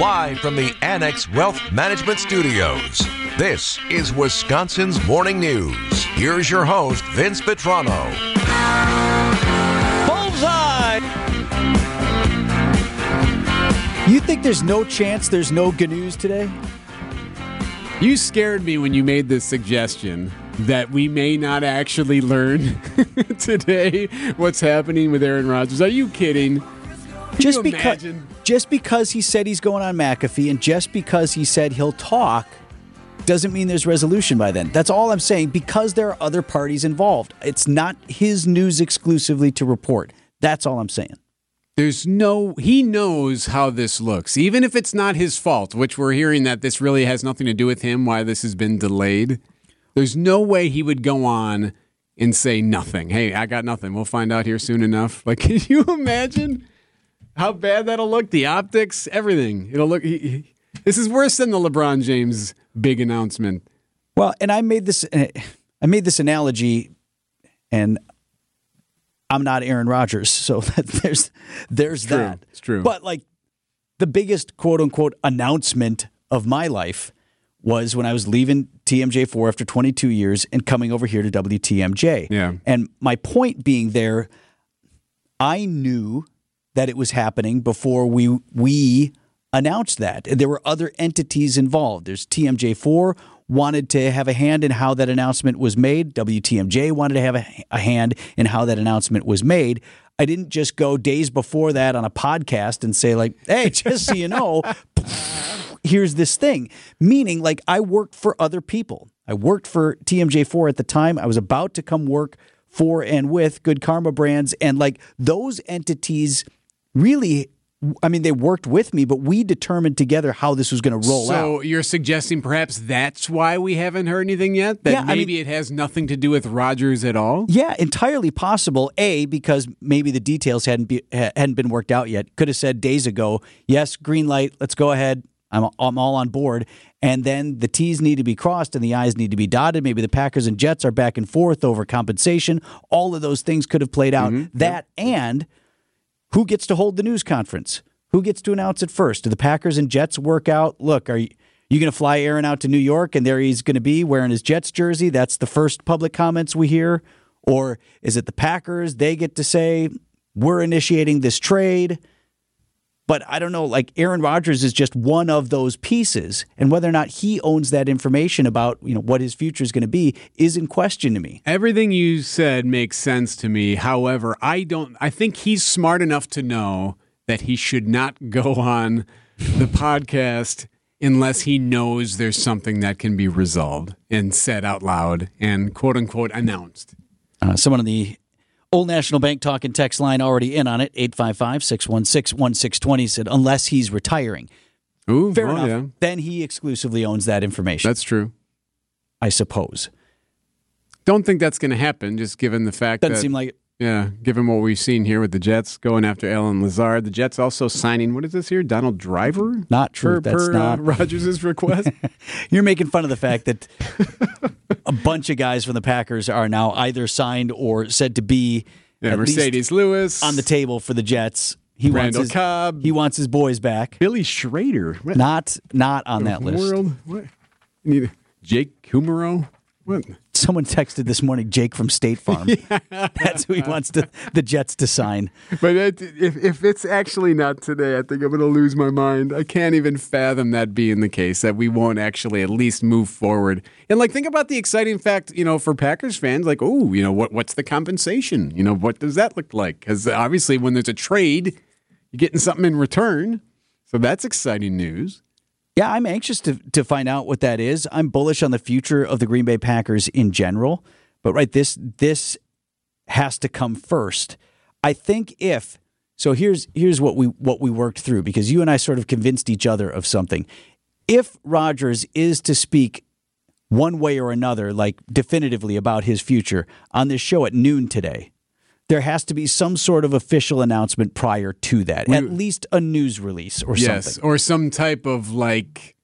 Live from the Annex Wealth Management Studios, this is Wisconsin's Morning News. Here's your host, Vince Vitrano. Bullseye! You think there's no chance there's no good news today? You scared me when you made this suggestion that we may not actually learn today what's happening with Aaron Rodgers. Are you kidding? Just because imagine? just because he said he's going on McAfee and just because he said he'll talk doesn't mean there's resolution by then. That's all I'm saying because there are other parties involved. It's not his news exclusively to report. That's all I'm saying. There's no, he knows how this looks, even if it's not his fault, which we're hearing that this really has nothing to do with him, why this has been delayed. There's no way he would go on and say nothing. Hey, I got nothing. We'll find out here soon enough. Like, can you imagine how bad that'll look? The optics, everything. It'll look, he, he, this is worse than the LeBron James big announcement. Well, and I made this eh, I made this analogy and I'm not Aaron Rodgers, so there's there's True. that. It's true. But like the biggest quote unquote announcement of my life was when I was leaving TMJ4 after 22 years and coming over here to WTMJ. Yeah. And my point being there, I knew that it was happening before we we announced that. There were other entities involved. There's TMJ4 wanted to have a hand in how that announcement was made. WTMJ wanted to have a, a hand in how that announcement was made. I didn't just go days before that on a podcast and say like, "Hey, just so you know, here's this thing." Meaning like I worked for other people. I worked for TMJ4 at the time. I was about to come work for and with Good Karma Brands and like those entities really I mean, they worked with me, but we determined together how this was going to roll so out. So you're suggesting perhaps that's why we haven't heard anything yet? That Yeah, I maybe mean- it has nothing to do with Rodgers at all? Yeah, entirely possible. A because maybe the details hadn't be, hadn't been worked out yet. Could have said days ago, yes, green light, let's go ahead. I'm I'm all on board. And then the T's need to be crossed and the I's need to be dotted. Maybe the Packers and Jets are back and forth over compensation. All of those things could have played out. Mm-hmm. That and who gets to hold the news conference? Who gets to announce it first? Do the Packers and Jets work out? Look, are you you going to fly Aaron out to New York and there he's going to be wearing his Jets jersey? That's the first public comments we hear. Or is it the Packers? They get to say, we're initiating this trade. But I don't know, like Aaron Rodgers is just one of those pieces. And whether or not he owns that information about, you know, what his future is going to be is in question to me. Everything you said makes sense to me. However, I don't I think he's smart enough to know that he should not go on the podcast unless he knows there's something that can be resolved and said out loud and quote unquote announced. Uh, someone on the Old National Bank talking text line already in on it, 855 616 1620 said, unless he's retiring. Ooh, Fair oh, enough. yeah. Then he exclusively owns that information, That's true. I suppose. Don't think that's going to happen just given the fact Doesn't that seem like it. Yeah, given what we've seen here with the Jets going after Allen Lazard, the Jets also signing what is this here? Donald Driver? Not true. Per, That's per not. uh, Rodgers' request. You're making fun of the fact that a bunch of guys from the Packers are now either signed or said to be yeah, at least Marcedes Lewis on the table for the Jets. He Randall wants his, Cobb. He wants his boys back. Billy Schrader. What Not not on that the list. World? What? Need Jake Kumerow? What? Someone texted this morning Jake from State Farm. That's who he wants to, the Jets to sign. But it, if if it's actually not today, I think I'm going to lose my mind. I can't even fathom that being the case. That we won't actually at least move forward. And like, think about the exciting fact, you know, for Packers fans, like, oh, you know, what what's the compensation? You know, what does that look like? Because obviously, when there's a trade, you're getting something in return. So that's exciting news. Yeah, I'm anxious to to find out what that is. I'm bullish on the future of the Green Bay Packers in general, but right this this has to come first. I think if so here's here's what we what we worked through because you and I sort of convinced each other of something. If Rodgers is to speak one way or another like definitively about his future on this show at noon today, there has to be some sort of official announcement prior to that. at least a news release or Yes, something. or some type of like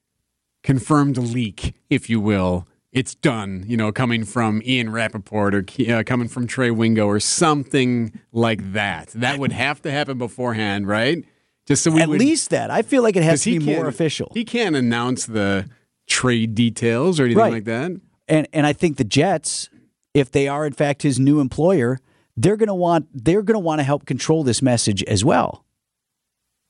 confirmed leak, if you will. It's done, you know, coming from Ian Rapoport or uh, coming from Trey Wingo or something like that. That would have to happen beforehand, right? Just so we At would, least that. I feel like it has to be more official. He can't announce the trade details or anything Right. like that. and and I think the Jets, if they are in fact his new employer, they're going to want they're going to want to help control this message as well.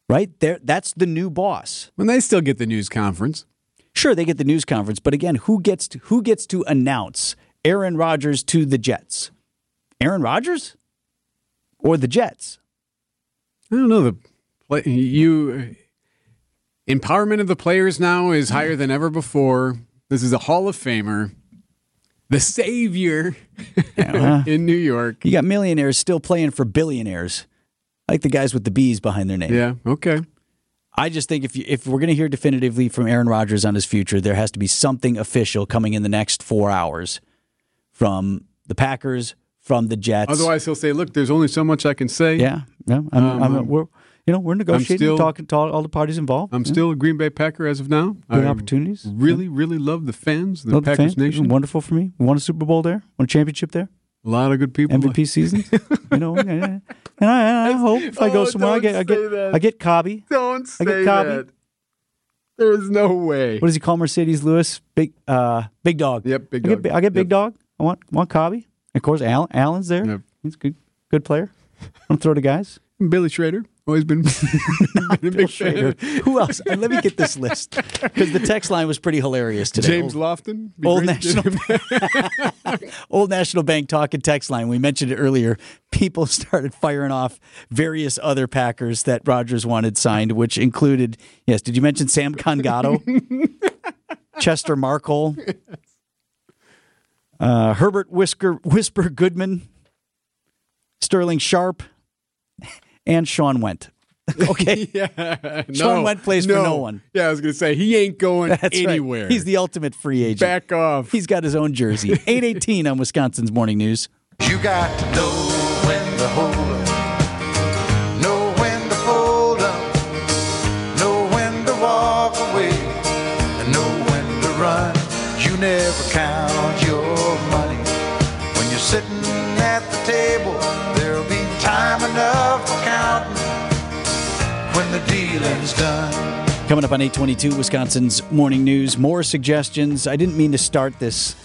Right? There that's the new boss. When they still get the news conference. Sure, they get the news conference, but again, who gets to, who gets to announce Aaron Rodgers to the Jets? Aaron Rodgers or the Jets? I don't know the play, you empowerment of the players now is higher than ever before. This is a Hall of Famer, the savior Yeah. in New York. You got millionaires still playing for billionaires, like the guys with the B's behind their name. Yeah, okay. I just think if you, if we're going to hear definitively from Aaron Rodgers on his future, there has to be something official coming in the next four hours from the Packers, from the Jets. Otherwise, he'll say, "Look, there's only so much I can say. yeah, yeah. I'm, Um, I'm, we're you know we're negotiating, still- talking to all, all the parties involved. I'm Yeah. still a Green Bay Packer as of now. good I opportunities. Really, really love the fans, the Love the Packers fans. Nation. Wonderful for me. We won a Super Bowl there. Won a championship there. A lot of good people. MVP seasons. you know, and I, and I hope if I go Oh, somewhere, I get I get that. I get Cobby. Don't I get say Cobby. that. There's no way. What does he call Marcedes Lewis? Big uh big dog. Yep, big I dog. get, I get big Yep. dog. I want want Cobby. Of course, Allen, Allen's there. Yep. He's a good good player. I'm gonna throw to guys. Billy Schrader, always been, been a big Schrader. Who else? Uh, Let me get this list because the text line was pretty hilarious today. James Lofton. Old to get National. Old National Bank talking text line. We mentioned it earlier. People started firing off various other Packers that Rodgers wanted signed, which included yes. Did you mention Sam Congato, Chester Marcol, uh, Herbert Whisker Whisper Goodman, Sterling Sharpe, and Shawn Wendt. Okay, yeah, Shawn no, Wendt plays for no one. Yeah, I was going to say he ain't going that's right. anywhere. He's the ultimate free agent. back off. He's got his own jersey. 818 on Wisconsin's Morning News. You got to know when to hold the done. Coming up on 822 Wisconsin's Morning News, more suggestions. I didn't mean to start this.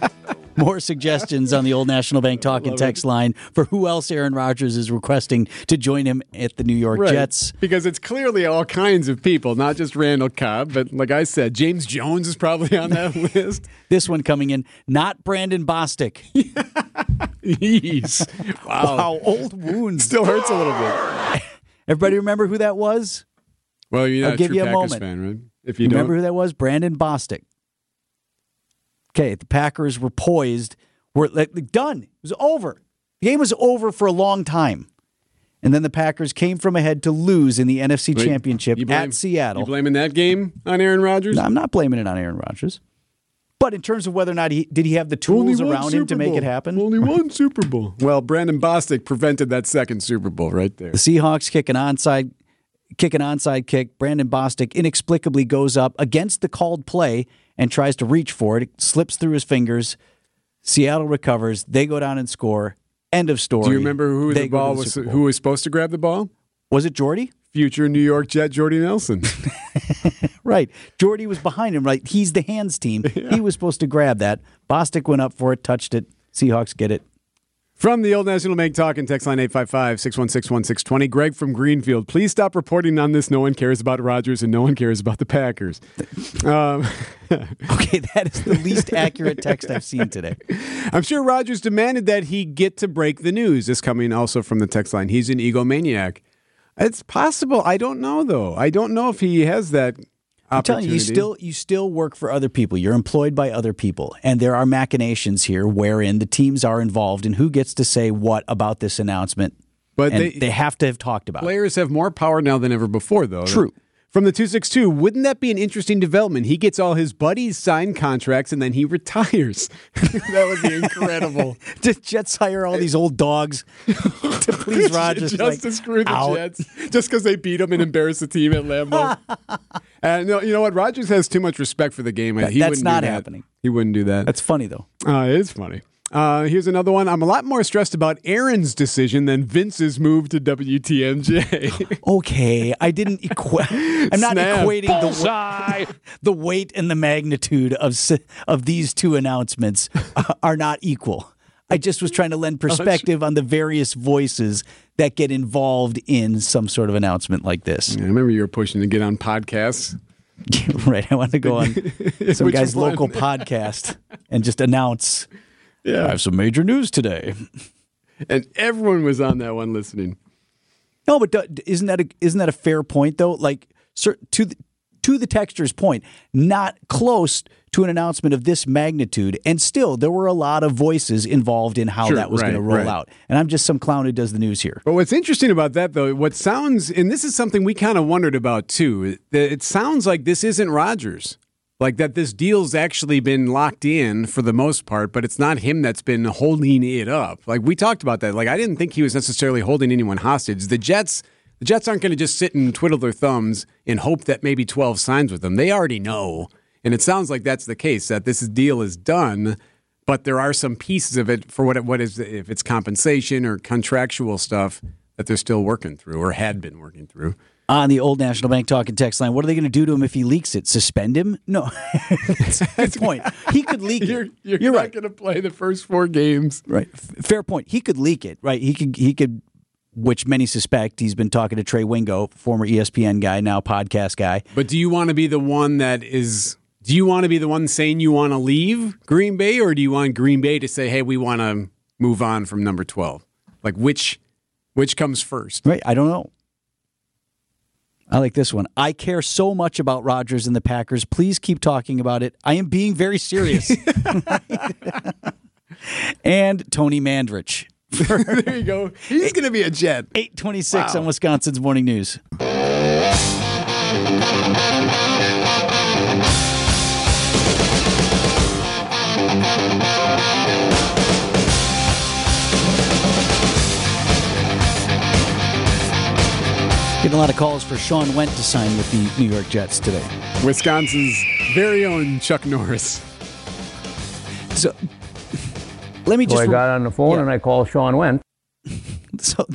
more suggestions on the Old National Bank talk and text line for who else Aaron Rodgers is requesting to join him at the New York Right. Jets. Because it's clearly all kinds of people, not just Randall Cobb, but like I said, James Jones is probably on that list. This one coming in, not Brandon Bostick. Jeez. Wow. Wow, old wounds. Still hurts a little bit. Everybody remember who that was? Well, you're I'll a give you a Packers moment. fan, right? If you remember who that was? Brandon Bostick. Okay, the Packers were poised. Were like, done. It was over. The game was over for a long time. And then the Packers came from ahead to lose in the NFC Wait, Championship blame- at Seattle. You blaming that game on Aaron Rodgers? No, I'm not blaming it on Aaron Rodgers. But in terms of whether or not he did he have the tools one around him to Super make Bowl. it happen? Only one Super Bowl. Well, Brandon Bostick prevented that second Super Bowl right there. The Seahawks kick an onside kick an onside kick. Brandon Bostick inexplicably goes up against the called play and tries to reach for it. It slips through his fingers. Seattle recovers. They go down and score. End of story. Do you remember who They the ball the was? Who was supposed to grab the ball? was it? Jordy? Future New York Jet Jordy Nelson. Right. Jordy was behind him. Right. He's the hands team. He was supposed to grab that. Bostick went up for it, touched it. Seahawks get it. From the Old National Bank Talk and text line 855 616 1620. Greg from Greenfield. Please stop reporting on this. No one cares about Rodgers and no one cares about the Packers. Um, Okay, that is the least accurate text I've seen today. I'm sure Rodgers demanded that he get to break the news. This coming also from the text line. He's an egomaniac. It's possible. I don't know, though. I don't know if he has that I'm telling you, you still you still work for other people. You're employed by other people, and there are machinations here wherein the teams are involved and who gets to say what about this announcement. But and they- they, have to have talked about it. Players have more power now than ever before, though. True. From the 262, wouldn't that be an interesting development? He gets all his buddies signed contracts and then he retires. that would be incredible. Just Jets hire all these old dogs to please Rodgers. just like, to screw the out. Jets, just because they beat him and embarrass the team at Lambeau. And no, you know what? Rodgers has too much respect for the game. That- he that's wouldn't do that. happening. He wouldn't do that. That's funny though. Uh, it is funny. Uh, here's another one. I'm a lot more stressed about Aaron's decision than Vince's move to WTMJ. Okay, I didn't equate. I'm not Snap. equating the wa- the weight and the magnitude of s- of these two announcements uh, are not equal. I just was trying to lend perspective on the various voices that get involved in some sort of announcement like this. I remember you were pushing to get on podcasts. right, I want to go on some guy's one? local podcast and just announce. yeah. I have some major news today. And everyone was on that one listening. No, but isn't that a, isn't that a fair point though? Like to the, to the texture's point, not close to an announcement of this magnitude, and still there were a lot of voices involved in how Sure, that was going to roll right. out. And I'm just some clown who does the news here. But what's interesting about that, though, what sounds, and this is something we kind of wondered about too, it, it sounds like this isn't Rodgers. Like that this deal's actually been locked in for the most part, but it's not him that's been holding it up. Like we talked about that. Like I didn't think he was necessarily holding anyone hostage. The Jets the Jets aren't going to just sit and twiddle their thumbs and hope that maybe 12 signs with them. They already know. And it sounds like that's the case that this deal is done, but there are some pieces of it for what it, what is if it's compensation or contractual stuff that they're still working through or had been working through. On the old National Bank talking text line, what are they going to do to him if he leaks it? Suspend him? No, good point. He could leak it. You're, you're, You're not right. going to play the first four games. Right. Fair point. He could leak it, right? He could he could which many suspect he's been talking to Trey Wingo, former ESPN guy, now podcast guy. But do you want to be the one that is? Do you want to be the one saying you want to leave Green Bay, or do you want Green Bay to say, "Hey, we want to move on from number twelve? Like which, which comes first? Right. I don't know. I like this one. I care so much about Rodgers and the Packers. Please keep talking about it. I am being very serious. and Tony Mandarich. there you go. He's going to be a Jet. 826 Wow. on Wisconsin's Morning News. Getting a lot of calls for Shawn Wendt to sign with the New York Jets today. Wisconsin's very own Chuck Norris. So let me just. So I got on the phone Yeah. and I called Shawn Wendt. so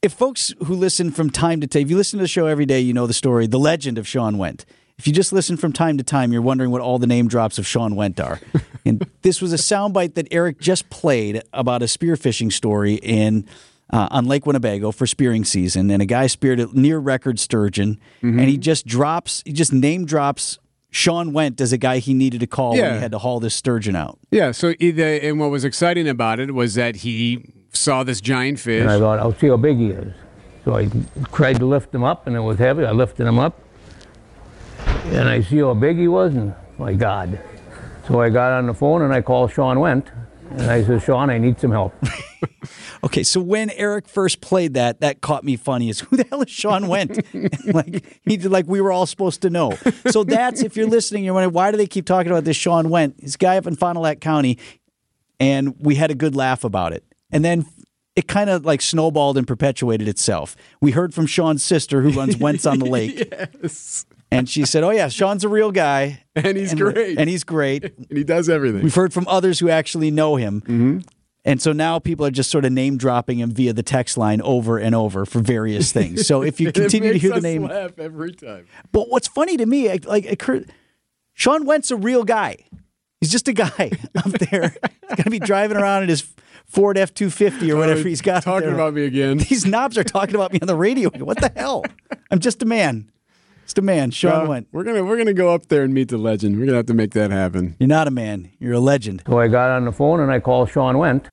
if folks who listen from time to time, if you listen to the show every day, you know the story, the legend of Shawn Wendt. If you just listen from time to time, you're wondering what all the name drops of Shawn Wendt are. and this was a soundbite that Eric just played about a spearfishing story in uh, on Lake Winnebago for spearing season, and a guy speared a near record sturgeon, and he just drops, he just name drops. Shawn Wendt as a guy he needed to call when Yeah. he had to haul this sturgeon out. Yeah. So either, and what was exciting about it was that he saw this giant fish. And I thought, I'll see how big he is. So I tried to lift him up and it was heavy. I lifted him up and I see how big he was and my God. So I got on the phone and I called Shawn Wendt and I said, Shawn, I need some help. Okay, so when Eric first played that, that caught me funny. Is who the hell is Shawn Wendt? like he did, like we were all supposed to know. So that's if you're listening, you're wondering why do they keep talking about this Shawn Wendt? This guy up in Fond du Lac County, and we had a good laugh about it. And then it kind of like snowballed and perpetuated itself. We heard from Shawn's sister who runs Wendt's on the Lake, yes. and she said, "Oh yeah, Shawn's a real guy, And he's and, great. and he's great." and he does everything. We've heard from others who actually know him. Mm-hmm. And so now people are just sort of name dropping him via the text line over and over for various things. So if you continue to hear the name, laugh every time. but what's funny to me, like, occurred, Shawn Wendt's a real guy. He's just a guy up there. He's going to be driving around in his Ford F two fifty or oh, whatever he's got. talking there. about me again. These knobs are talking about me on the radio. What the hell? I'm just a man. Just a man. Shawn Uh, Wentz. we're gonna we're gonna go up there and meet the legend. We're gonna have to make that happen. You're not a man. You're a legend. So I got on the phone and I called Shawn Wendt.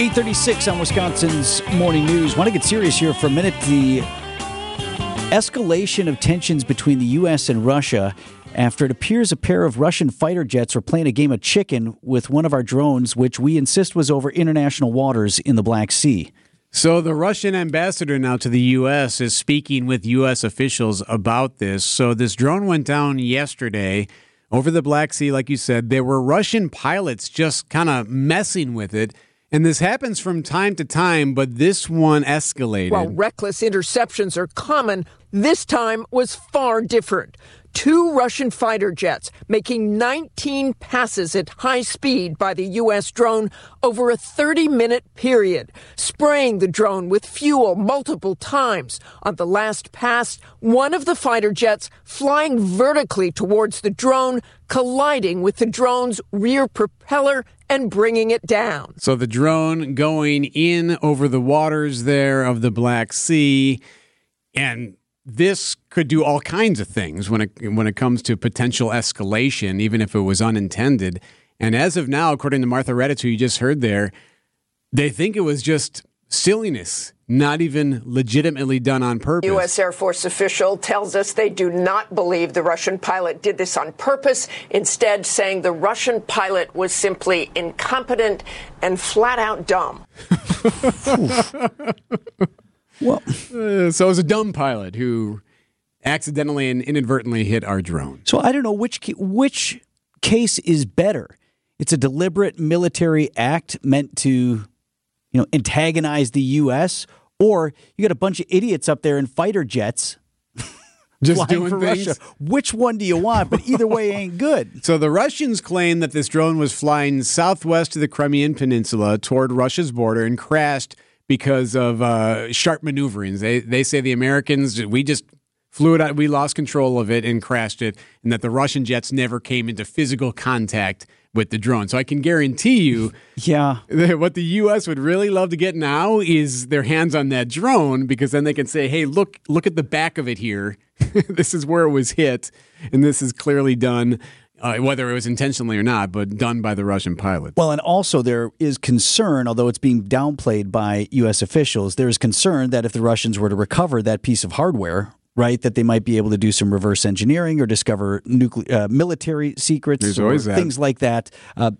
836 on Wisconsin's Morning News. Want to get serious here for a minute. The escalation of tensions between the U.S. and Russia after it appears a pair of Russian fighter jets were playing a game of chicken with one of our drones, which we insist was over international waters in the Black Sea. So the Russian ambassador now to the U.S. is speaking with U.S. officials about this. So this drone went down yesterday over the Black Sea, like you said. There were Russian pilots just kind of messing with it. And this happens from time to time, but this one escalated. While reckless interceptions are common, this time was far different. Two Russian fighter jets making 19 passes at high speed by the U.S. drone over a 30 minute period, spraying the drone with fuel multiple times. On the last pass, one of the fighter jets flying vertically towards the drone, colliding with the drone's rear propeller and bringing it down. So the drone going in over the waters there of the Black Sea, and this could do all kinds of things when it when it comes to potential escalation, even if it was unintended. And as of now, according to Martha Raddatz, who you just heard there, they think it was just silliness, not even legitimately done on purpose. U.S. Air Force official tells us they do not believe the Russian pilot did this on purpose, instead, saying the Russian pilot was simply incompetent and flat out dumb. Well, Uh, so it was a dumb pilot who accidentally and inadvertently hit our drone. so I don't know which which case is better. It's a deliberate military act meant to, you know, antagonize the U.S. Or you got a bunch of idiots up there in fighter jets Just doing for things. Russia. Which one do you want? But either way ain't good. So the Russians claim that this drone was flying southwest of the Crimean Peninsula toward Russia's border and crashed because of uh, sharp maneuverings. They they say the Americans we just flew it out, we lost control of it and crashed it, and that the Russian jets never came into physical contact with the drone. So I can guarantee you Yeah. that what the U.S. would really love to get now is their hands on that drone because then they can say, "Hey, look, look at the back of it here. this is where it was hit, and this is clearly done, uh, whether it was intentionally or not, but done by the Russian pilot." Well, and also there is concern, although it's being downplayed by U.S. officials, there is concern that if the Russians were to recover that piece of hardware, right, that they might be able to do some reverse engineering or discover nuclear uh, military secrets There's or that. things like that. Uh,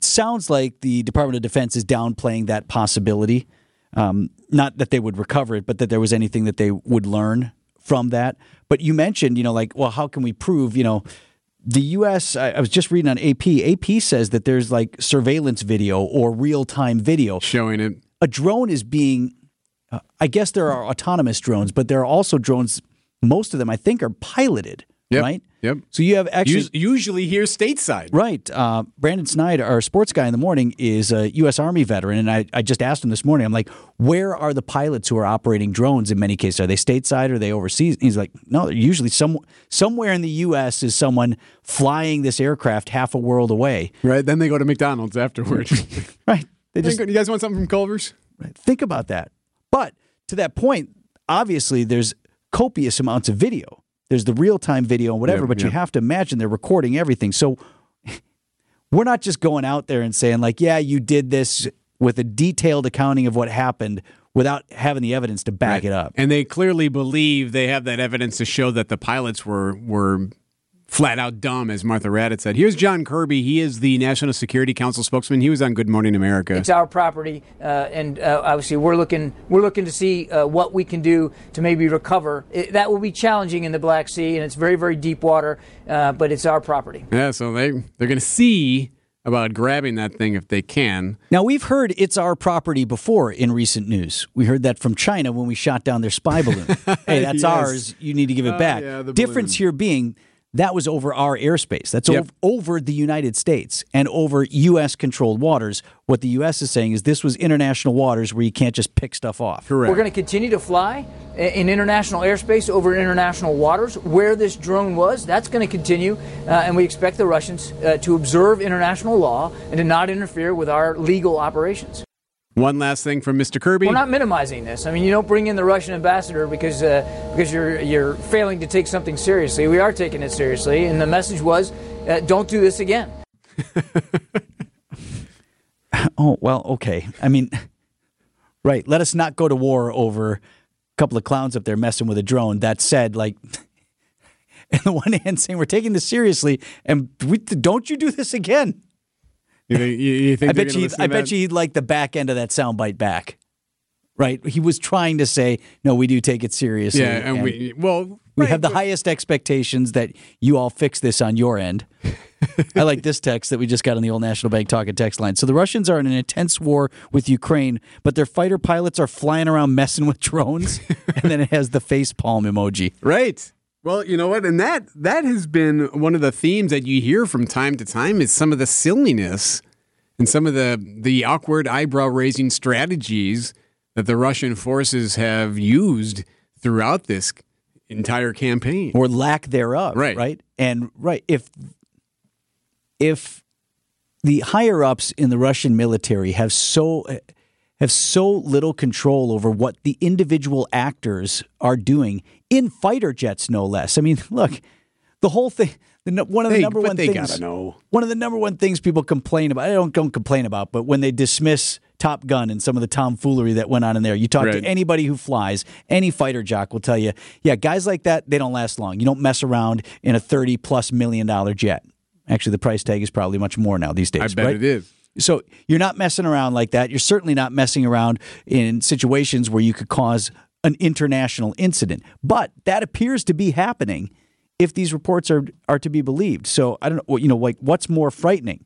sounds like the Department of Defense is downplaying that possibility. Um, not that they would recover it, but that there was anything that they would learn from that. But you mentioned, you know, like, well, how can we prove, you know, the U.S. I, I was just reading on AP. AP says that there's like surveillance video or real time video. Showing it. A drone is being, uh, I guess there are autonomous drones, but there are also drones. Most of them, I think, are piloted. Yep. Right. Yep. So you have actually Us- usually here stateside. Right. Uh, Brandon Snyder, our sports guy in the morning, is a U.S. Army veteran. And I, I just asked him this morning, I'm like, where are the pilots who are operating drones in many cases? Are they stateside or are they overseas? And He's like, no, they're usually some, somewhere in the U.S. is someone flying this aircraft half a world away. Right. Then they go to McDonald's afterward. Right. They just you guys want something from Culver's? Right. Think about that. But to that point, obviously there's copious amounts of video. There's the real time video and whatever, Yep, but you have to imagine they're recording everything. So we're not just going out there and saying, like, yeah, you did this with a detailed accounting of what happened without having the evidence to back it up. And they clearly believe they have that evidence to show that the pilots were were flat out dumb, as Martha Raddatz said. Here's John Kirby. He is the National Security Council spokesman. He was on Good Morning America. It's our property, uh, and uh, obviously we're looking we're looking to see uh, what we can do to maybe recover. It, that will be challenging in the Black Sea, and it's very very deep water, uh, but it's our property. Yeah, so they they're going to see about grabbing that thing if they can. Now, we've heard it's our property before in recent news. We heard that from China when we shot down their spy balloon. hey, that's Yes. ours. You need to give it Oh, back. yeah, the Difference balloon. here being that was over our airspace. That's Yep. ov- over the United States and over U.S. controlled waters. What the U.S. is saying is this was international waters where you can't just pick stuff off. Correct. We're going to continue to fly in international airspace over international waters where this drone was. That's going to continue, uh, and we expect the Russians uh, to observe international law and to not interfere with our legal operations. One last thing from Mr. Kirby. We're not minimizing this. I mean, you don't bring in the Russian ambassador because uh, because you're you're failing to take something seriously. We are taking it seriously, and the message was, uh, don't do this again. Oh, well, okay. I mean, right. Let us not go to war over a couple of clowns up there messing with a drone. That said, like, on the one hand, saying we're taking this seriously, and we, don't you do this again. You think, you, you think I bet you. I bet you he'd like the back end of that soundbite back. Right. He was trying to say, no, we do take it seriously. Yeah, and, we well we right, have the but- highest expectations that you all fix this on your end. I like this text that we just got on the old National Bank talking text line. So the Russians are in an intense war with Ukraine, but their fighter pilots are flying around messing with drones. and then it has the face palm emoji. Right. Well, you know what, and that that has been one of the themes that you hear from time to time is some of the silliness and some of the the awkward eyebrow raising strategies that the Russian forces have used throughout this entire campaign. or lack thereof. Right. Right. And right if if the higher ups in the Russian military have so have so little control over what the individual actors are doing in fighter jets, no less. I mean, look, the whole thing. The, one of the number but one they things. gotta know. One of the number one things people complain about. I don't don't complain about, but when they dismiss Top Gun and some of the tomfoolery that went on in there, you talk Right. to anybody who flies, any fighter jock will tell you, yeah, guys like that, they don't last long. You don't mess around in a thirty plus million dollar jet. Actually, the price tag is probably much more now these days. I bet right? it is. So you're not messing around like that. You're certainly not messing around in situations where you could cause an international incident. But that appears to be happening if these reports are are to be believed. So I don't know, you know, like what's more frightening?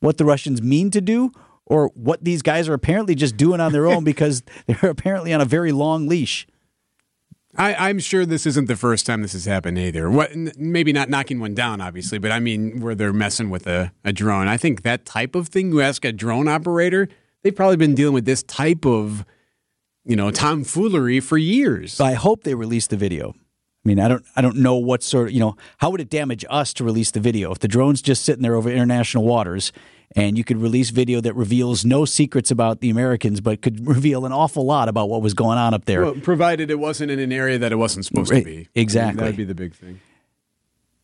What the Russians mean to do or what these guys are apparently just doing on their own because they're apparently on a very long leash. I, I'm sure this isn't the first time this has happened either. What, n- maybe not knocking one down, obviously, but I mean where they're messing with a, a drone. I think that type of thing. You ask a drone operator, they've probably been dealing with this type of, you know, tomfoolery for years. I hope they release the video. I mean, I don't, I don't know what sort of, you know, how would it damage us to release the video if the drone's just sitting there over international waters, and you could release video that reveals no secrets about the Americans, but could reveal an awful lot about what was going on up there. Well, provided it wasn't in an area that it wasn't supposed Right, to be. exactly. That'd be the big thing.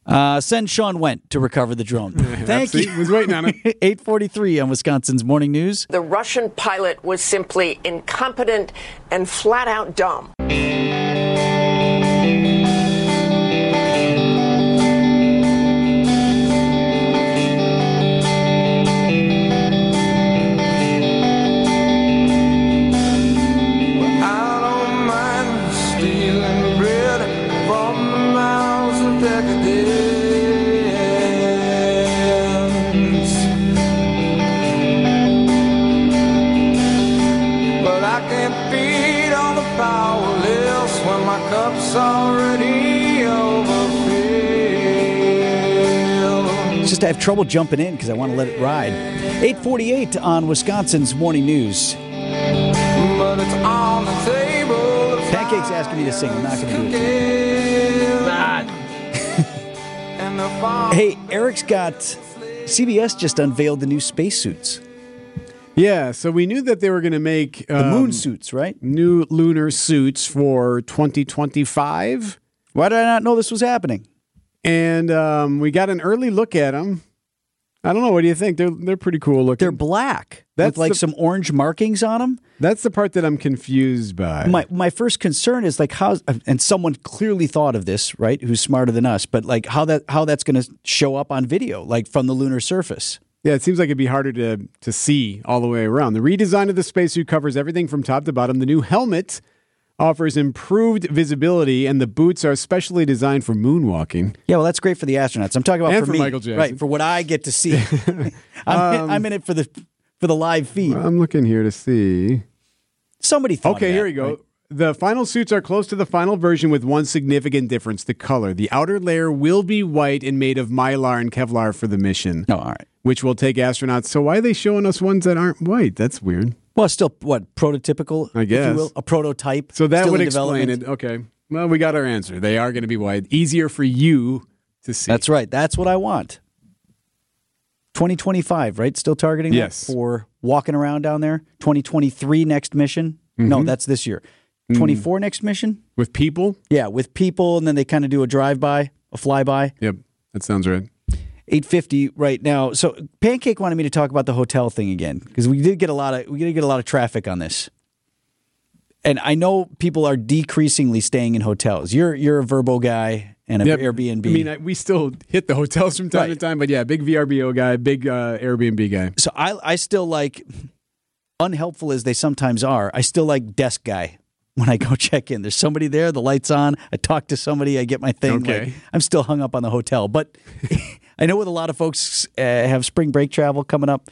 Uh, send Shawn Wendt to recover the drone. Thank See, you. was waiting on it. 843 on Wisconsin's Morning News. The Russian pilot was simply incompetent and flat out dumb. Can't feed on the powerless when my cup's already overfilled. It's just I have trouble jumping in because I want to let it ride. 848 on Wisconsin's Morning News. But it's on the table. Pancake's asking me to sing. I'm not going to do it. Hey, Eric's got CBS just unveiled the new spacesuits, Yeah, so we knew that they were going to make the um, moon suits, right? new lunar suits for 2025. Why did I not know this was happening? and um, we got an early look at them. I don't know. What do you think? They're they're pretty cool looking. They're black That's with like the- some orange markings on them. That's the part that I'm confused by. My my first concern is like how, and someone clearly thought of this, right? Who's smarter than us, but like how that how that's going to show up on video, like from the lunar surface. Yeah, it seems like it'd be harder to to see all the way around. The redesign of the spacesuit covers everything from top to bottom. The new helmet offers improved visibility, and the boots are specially designed for moonwalking. Yeah, well, that's great for the astronauts. I'm talking about And for, for me, Michael Jackson. right? For what I get to see. I'm, in, um, I'm in it for the for the live feed. I'm looking here to see. Somebody thought. Okay, of here that, we go. right? The final suits are close to the final version with one significant difference the color. The outer layer will be white and made of mylar and Kevlar for the mission, No, all right. which will take astronauts. So, why are they showing us ones that aren't white? That's weird. Well, still what prototypical, I if you guess. will, a prototype. So, that would in explain it. Okay. Well, we got our answer. They are going to be white. Easier for you to see. That's right. That's what I want. 2025, right? Still targeting Yes. for walking around down there. 2023 next mission. Mm-hmm. No, that's this year. Mm. 24 next mission. With people? Yeah, with people, and then they kind of do a drive by, a flyby. Yep. That sounds right. 850 right now. So Pancake wanted me to talk about the hotel thing again because we did get a lot of we did get a lot of traffic on this. And I know people are decreasingly staying in hotels. You're you're a VRBO guy and a Yep. Airbnb. I mean, I, we still hit the hotels from time to time, but yeah, big VRBO guy, big uh, Airbnb guy. so I I still like unhelpful as they sometimes are. I still like desk guy when I go check in. There's somebody there, the lights on. I talk to somebody, I get my thing. Okay. Like, I'm still hung up on the hotel, but I know with a lot of folks uh, have spring break travel coming up.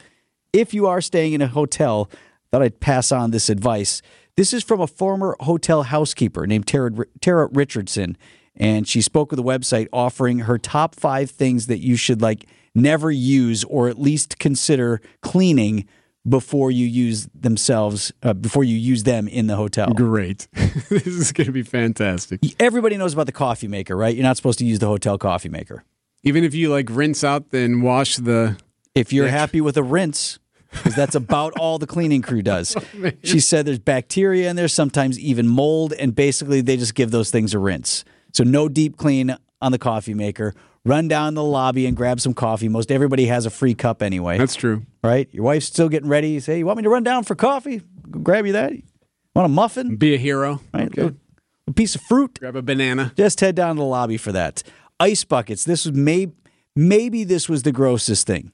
If you are staying in a hotel, thought I'd pass on this advice. This is from a former hotel housekeeper named Tara, Tara Richardson, and she spoke with a website offering her top five things that you should like never use or at least consider cleaning before you use themselves uh, before you use them in the hotel. Great. this is going to be fantastic. Everybody knows about the coffee maker, right? You're not supposed to use the hotel coffee maker. Even if you like rinse out and wash the. If you're happy with a rinse, because that's about all the cleaning crew does. she said there's bacteria in there, sometimes even mold, and basically they just give those things a rinse. So no deep clean on the coffee maker. Run down the lobby and grab some coffee. Most everybody has a free cup anyway. That's true. right? Your wife's still getting ready. You say, "You want me to run down for coffee? Grab you that. Want a muffin? Be a hero. Right? A, a piece of fruit? Grab a banana. Just head down to the lobby for that. Ice buckets. This was may, maybe this was the grossest thing.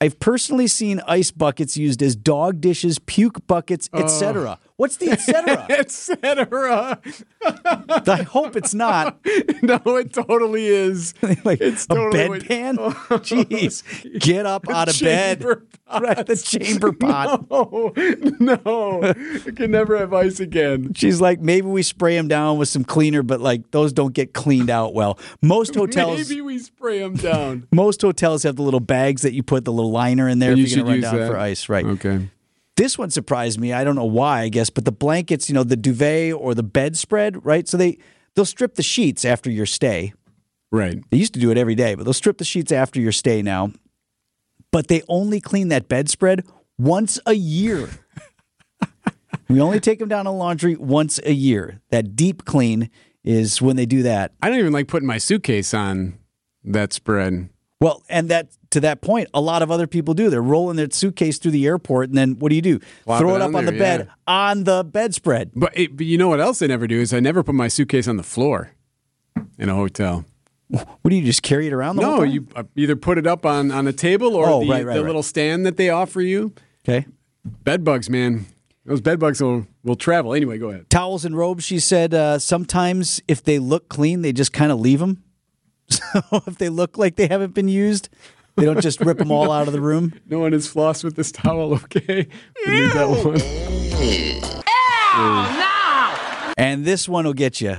I've personally seen ice buckets used as dog dishes, puke buckets, etc. What's the etc.? Etc. I hope it's not no, it totally is. like It's a totally what- bedpan. Jeez, get up out of bed. chamber Right, the chamber pot. Oh no! I can never have ice again. She's like, maybe we spray them down with some cleaner, but like those don't get cleaned out well. Most hotels, Maybe we spray them down. most hotels have the little bags that you put the little liner in there And if you you're gonna should run down that. for ice. Right. Okay. This one surprised me. I don't know why. I guess, but the blankets, you know, the duvet or the bedspread, right? So they they'll strip the sheets after your stay. Right. They used to do it every day, but they'll strip the sheets after your stay now. But they only clean that bedspread once a year. we only take them down to laundry once a year. That deep clean is when they do that. I don't even like putting my suitcase on that spread. Well, and that to that point, a lot of other people do. They're rolling their suitcase through the airport, and then what do you do? Plop Throw it it up on on the bed yeah. on the bedspread. But, it, but you know what else I never do is I never put my suitcase on the floor in a hotel. What do you just carry it around the whole No, you uh, either put it up on, on a table or Oh, the, right, right, the right. little stand that they offer you. okay? Bed bugs, man. Those bed bugs will, will travel. Anyway, go ahead. Towels and robes. She said uh, sometimes if they look clean, they just kind of leave them. So if they look like they haven't been used, they don't just rip them all out of the room. No one is flossed with this towel, okay? We need that one. And this one will get you.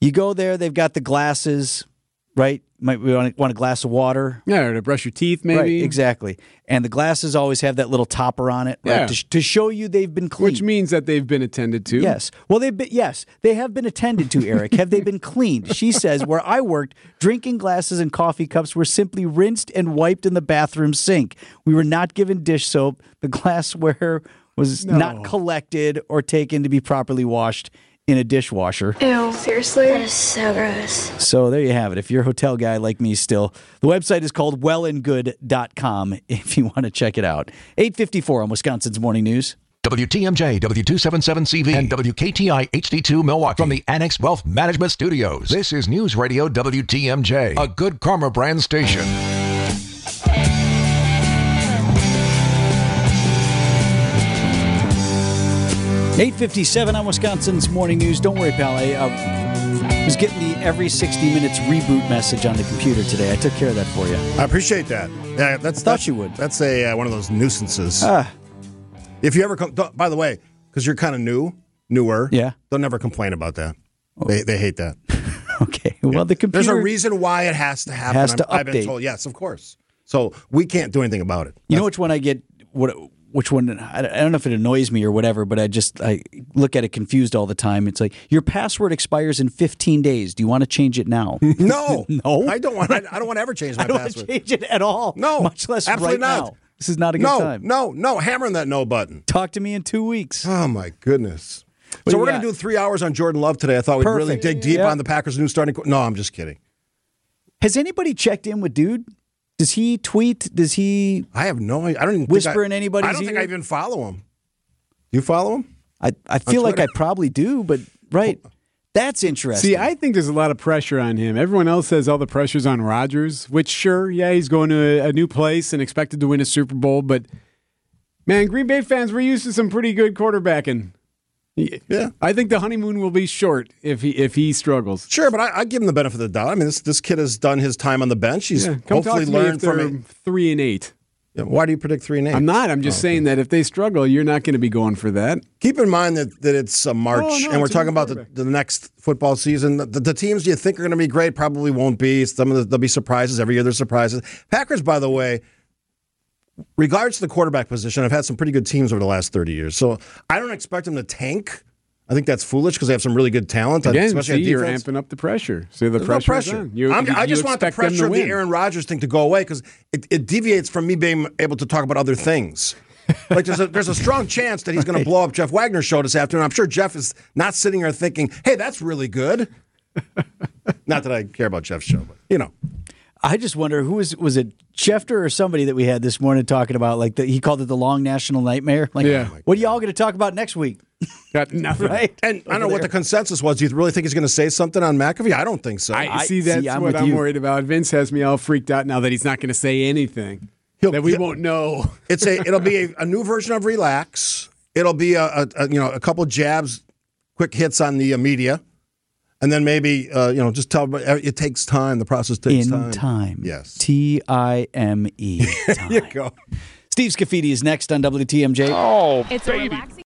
You go there, they've got the glasses, right? Might we want a glass of water. Yeah, or to brush your teeth, maybe. Right, exactly. And the glasses always have that little topper on it, right? Yeah. To, sh- to show you they've been cleaned. Which means that they've been attended to. Yes. Well, they've been, yes, they have been attended to, Eric. have they been cleaned? She says, where I worked, drinking glasses and coffee cups were simply rinsed and wiped in the bathroom sink. We were not given dish soap. The glassware was not collected or taken to be properly washed in a dishwasher. Ew. Seriously? That is so gross. So there you have it. If you're a hotel guy like me still, the website is called wellandgood.com if you want to check it out. 854 on Wisconsin's Morning News. WTMJ, W277CV, and WKTI HD2 Milwaukee from the Annex Wealth Management Studios. This is News Radio WTMJ, a good karma brand station. Eight fifty-seven on Wisconsin's morning news. Don't worry, pal. I uh, was getting the every sixty minutes reboot message on the computer today. I took care of that for you. I appreciate that. Yeah, that's Thought that's, you would. That's a uh, one of those nuisances. Ah. If you ever come, by the way, because you're kind of new, newer, Yeah. Oh. they'll never complain about that. They they hate that. Okay. Well, the computer. There's a reason why it has to happen. Has to I'm- I've been update. told. Yes, of course. So we can't do anything about it. You know which one I get? What? Which one? I don't know if it annoys me or whatever, but I just I look at it confused all the time. It's like your password expires in 15 days. Do you want to change it now? No, No. I don't want. I, I don't want to ever change my I don't want to password. change it at all. No, much less absolutely right not. now. This is not a good no, time. no, no. Hammering that no button. Talk to me in two weeks. Oh my goodness. What so we're going to do three hours on Jordan Love today. I thought we'd really dig deep on the Packers' new starting. No, I'm just kidding. Has anybody checked in with dude? Does he tweet? Does he? I have no. I don't even Whisper I, in anybody's I don't think ear? I even follow him. You follow him? I I feel like I probably do, but right. That's interesting. See, I think there's a lot of pressure on him. Everyone else says all the pressure's on Rodgers, which sure, yeah, he's going to a, a new place and expected to win a Super Bowl, but man, Green Bay fans, we're used to some pretty good quarterbacking. Yeah. I think the honeymoon will be short if he if he struggles. Sure, but I, I give him the benefit of the doubt. I mean, this this kid has done his time on the bench. He's Yeah, hopefully to me if learned from it. three and eight. Yeah, Why do you predict three and eight? I'm not. I'm just oh, saying that if they struggle, you're not going to be going for that. Keep in mind that, that it's a March, Oh, no, and we're talking about the, the next football season. The, the teams you think are going to be great probably won't be. Some of the, there'll be surprises every year. There's surprises. Packers, by the way, regards to the quarterback position, I've had some pretty good teams over the last 30 years. So I don't expect them to tank. I think that's foolish because they have some really good talent, Again, especially see, you're amping up the pressure. So the There's no pressure. pressure. On. You, you- I just want the expect them to pressure of the. Aaron Rodgers thing to go away because it, it deviates from me being able to talk about other things. like there's a there's a strong chance that he's going to blow up Jeff Wagner's show this afternoon. I'm sure Jeff is not sitting there thinking, "Hey, that's really good." not that I care about Jeff's show, but you know, I just wonder who was was it Schefter or somebody that we had this morning talking about like the, he called it the long national nightmare. Like, Yeah. what are y'all going to talk about next week? Got nothing. Right? and I don't know what the consensus was. Do you really think he's going to say something on McAfee? I don't think so. I, I- see. That's see, I'm what I'm you. worried about. Vince has me all freaked out now that he's not going to say anything. He'll- that we he'll- won't know. It's a it'll be a, a new version of relax. It'll be a, a, a you know a couple jabs, quick hits on the uh, media, and then maybe uh, you know just tell everybody it takes time. The process takes In time. time. Yes. T I M E. There you go. Steve Scaffidi is next on WTMJ. Oh, it's a relaxing